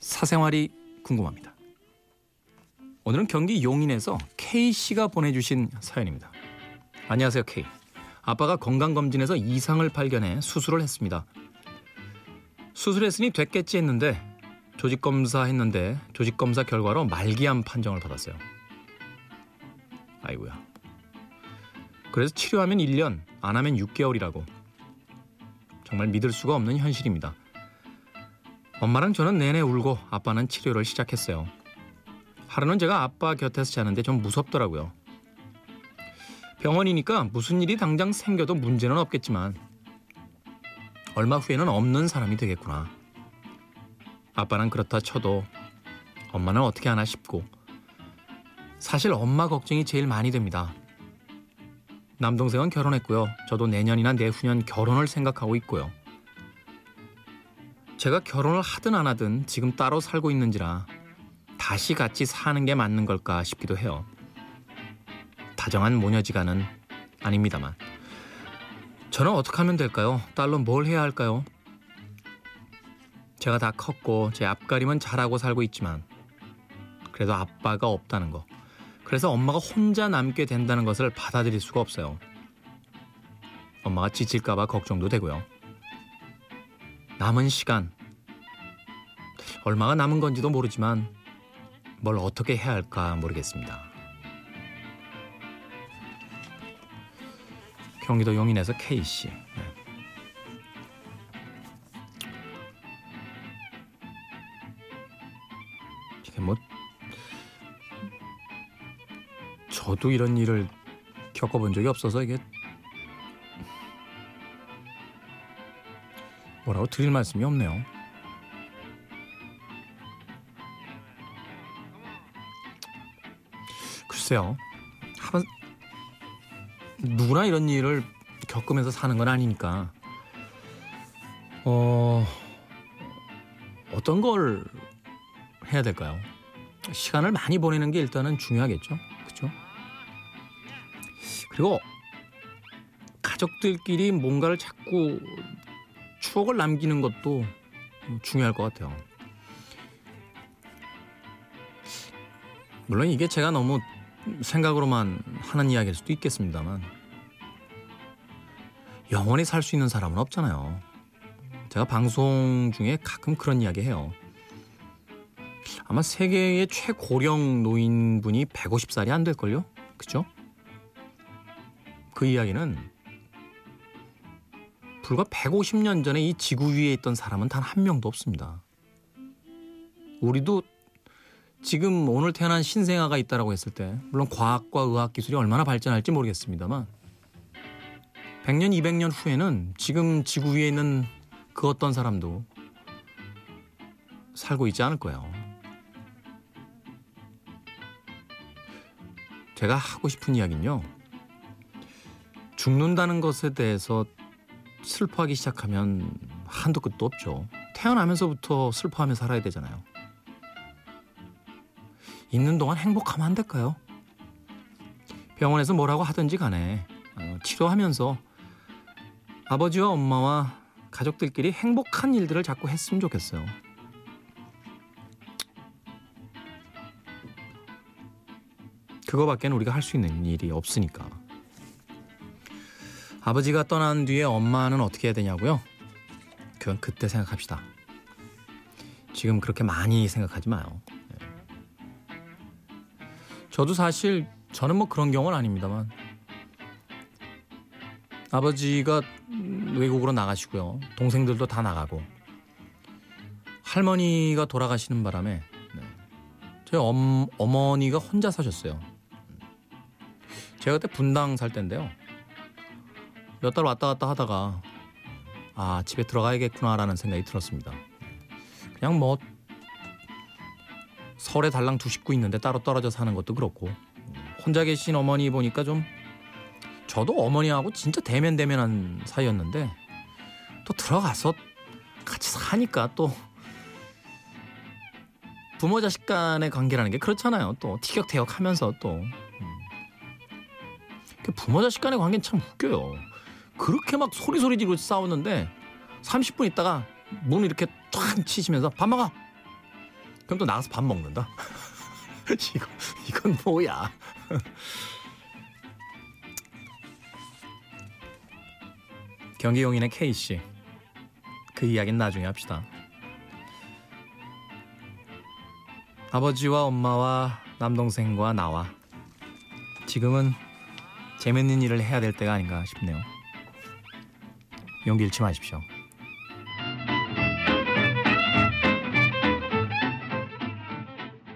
사생활이 궁금합니다. 오늘은 경기 용인에서 K 씨가 보내주신 사연입니다. 안녕하세요 K. 아빠가 건강검진에서 이상을 발견해 수술을 했습니다. 수술했으니 됐겠지 했는데 조직검사 했는데 조직검사 결과로 말기암 판정을 받았어요. 아이고야. 그래서 치료하면 1년, 안 하면 6개월이라고. 정말 믿을 수가 없는 현실입니다. 엄마랑 저는 내내 울고 아빠는 치료를 시작했어요. 하루는 제가 아빠 곁에서 자는데 좀 무섭더라고요. 병원이니까 무슨 일이 당장 생겨도 문제는 없겠지만 얼마 후에는 없는 사람이 되겠구나. 아빠는 그렇다 쳐도 엄마는 어떻게 하나 싶고 사실 엄마 걱정이 제일 많이 됩니다. 남동생은 결혼했고요. 저도 내년이나 내후년 결혼을 생각하고 있고요. 제가 결혼을 하든 안 하든 지금 따로 살고 있는지라 다시 같이 사는 게 맞는 걸까 싶기도 해요. 다정한 모녀지간은 아닙니다만. 저는 어떻게 하면 될까요? 딸로 뭘 해야 할까요? 제가 다 컸고 제 앞가림은 잘하고 살고 있지만 그래도 아빠가 없다는 거. 그래서 엄마가 혼자 남게 된다는 것을 받아들일 수가 없어요. 엄마가 지칠까봐 걱정도 되고요. 남은 시간 얼마가 남은 건지도 모르지만 뭘 어떻게 해야 할까 모르겠습니다. 경기도 용인에서 K 씨. 네. 이게 뭐 저도 이런 일을 겪어본 적이 없어서 이게 뭐라고 드릴 말씀이 없네요. 글쎄요. 한번 누구나 이런 일을 겪으면서 사는 건 아니니까 어 어떤 걸 해야 될까요? 시간을 많이 보내는 게 일단은 중요하겠죠. 그렇죠? 그리고 가족들끼리 뭔가를 자꾸 추억을 남기는 것도 중요할 것 같아요. 물론 이게 제가 너무 생각으로만 하는 이야기일 수도 있겠습니다만 영원히 살 수 있는 사람은 없잖아요. 제가 방송 중에 가끔 그런 이야기 해요. 아마 세계의 최고령 노인분이 150살이 안 될걸요? 그죠? 그 이야기는 불과 150년 전에 이 지구 위에 있던 사람은 단 한 명도 없습니다. 우리도 지금 오늘 태어난 신생아가 있다라고 했을 때 물론 과학과 의학 기술이 얼마나 발전할지 모르겠습니다만 100년, 200년 후에는 지금 지구 위에 있는 그 어떤 사람도 살고 있지 않을 거예요. 제가 하고 싶은 이야기는요. 죽는다는 것에 대해서 슬퍼하기 시작하면 한도 끝도 없죠. 태어나면서부터 슬퍼하며 살아야 되잖아요. 있는 동안 행복하면 안 될까요? 병원에서 뭐라고 하든지 간에 어, 치료하면서 아버지와 엄마와 가족들끼리 행복한 일들을 자꾸 했으면 좋겠어요. 그거밖에는 우리가 할 수 있는 일이 없으니까. 아버지가 떠난 뒤에 엄마는 어떻게 해야 되냐고요? 그건 그때 생각합시다. 지금 그렇게 많이 생각하지 마요. 저도 사실 저는 뭐 그런 경우는 아닙니다만 아버지가 외국으로 나가시고요. 동생들도 다 나가고 할머니가 돌아가시는 바람에 네. 저희 엄, 어머니가 혼자 사셨어요. 제가 그때 분당 살 때인데요. 몇 달 왔다 갔다 하다가 아 집에 들어가야겠구나라는 생각이 들었습니다. 그냥 뭐 서울에 달랑 두 식구 있는데 따로 떨어져 사는 것도 그렇고 혼자 계신 어머니 보니까 좀 저도 어머니하고 진짜 대면 대면한 사이였는데 또 들어가서 같이 사니까 또 부모 자식 간의 관계라는 게 그렇잖아요. 또 티격태격하면서 또 음. 그 부모 자식 간의 관계는 참 웃겨요. 그렇게 막 소리소리 지르고 싸웠는데 30분 있다가 문 이렇게 탁 치시면서 밥 먹어 그럼 또 나가서 밥 먹는다. 이거 이건 뭐야? 경기 용인의 K 씨. 그 이야기는 나중에 합시다. 아버지와 엄마와 남동생과 나와 지금은 재밌는 일을 해야 될 때가 아닌가 싶네요. 용기 잃지 마십시오.